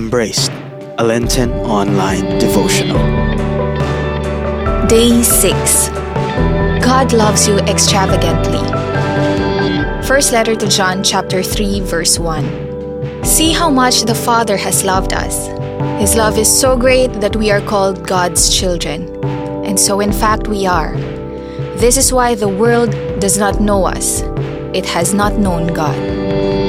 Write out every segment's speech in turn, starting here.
embraced a Lenten online devotional. Day 6 God loves you extravagantly. First letter to John, chapter 3, verse 1. See how much the Father has loved us. His love is so great that we are called God's children. And so, in fact, we are. This is why the world does not know us, it has not known God.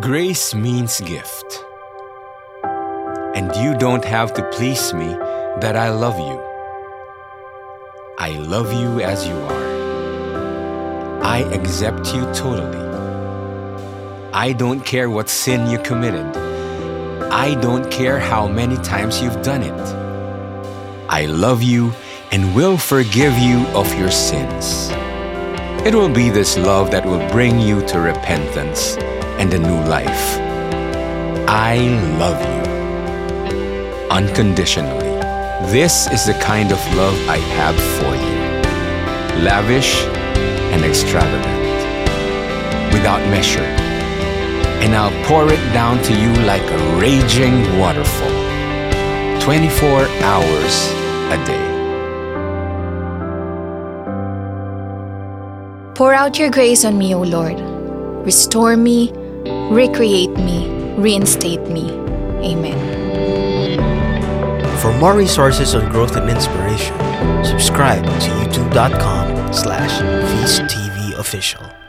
Grace means gift. And you don't have to please me that I love you. I love you as you are. I accept you totally. I don't care what sin you committed. I don't care how many times you've done it. I love you and will forgive you of your sins. It will be this love that will bring you to repentance and a new life. I love you unconditionally. This is the kind of love I have for you lavish and extravagant, without measure. And I'll pour it down to you like a raging waterfall, 24 hours a day. Pour out your grace on me, O Lord. Restore me, recreate me, reinstate me. Amen. For more resources on growth and inspiration, subscribe to youtube.com slash feasttv official.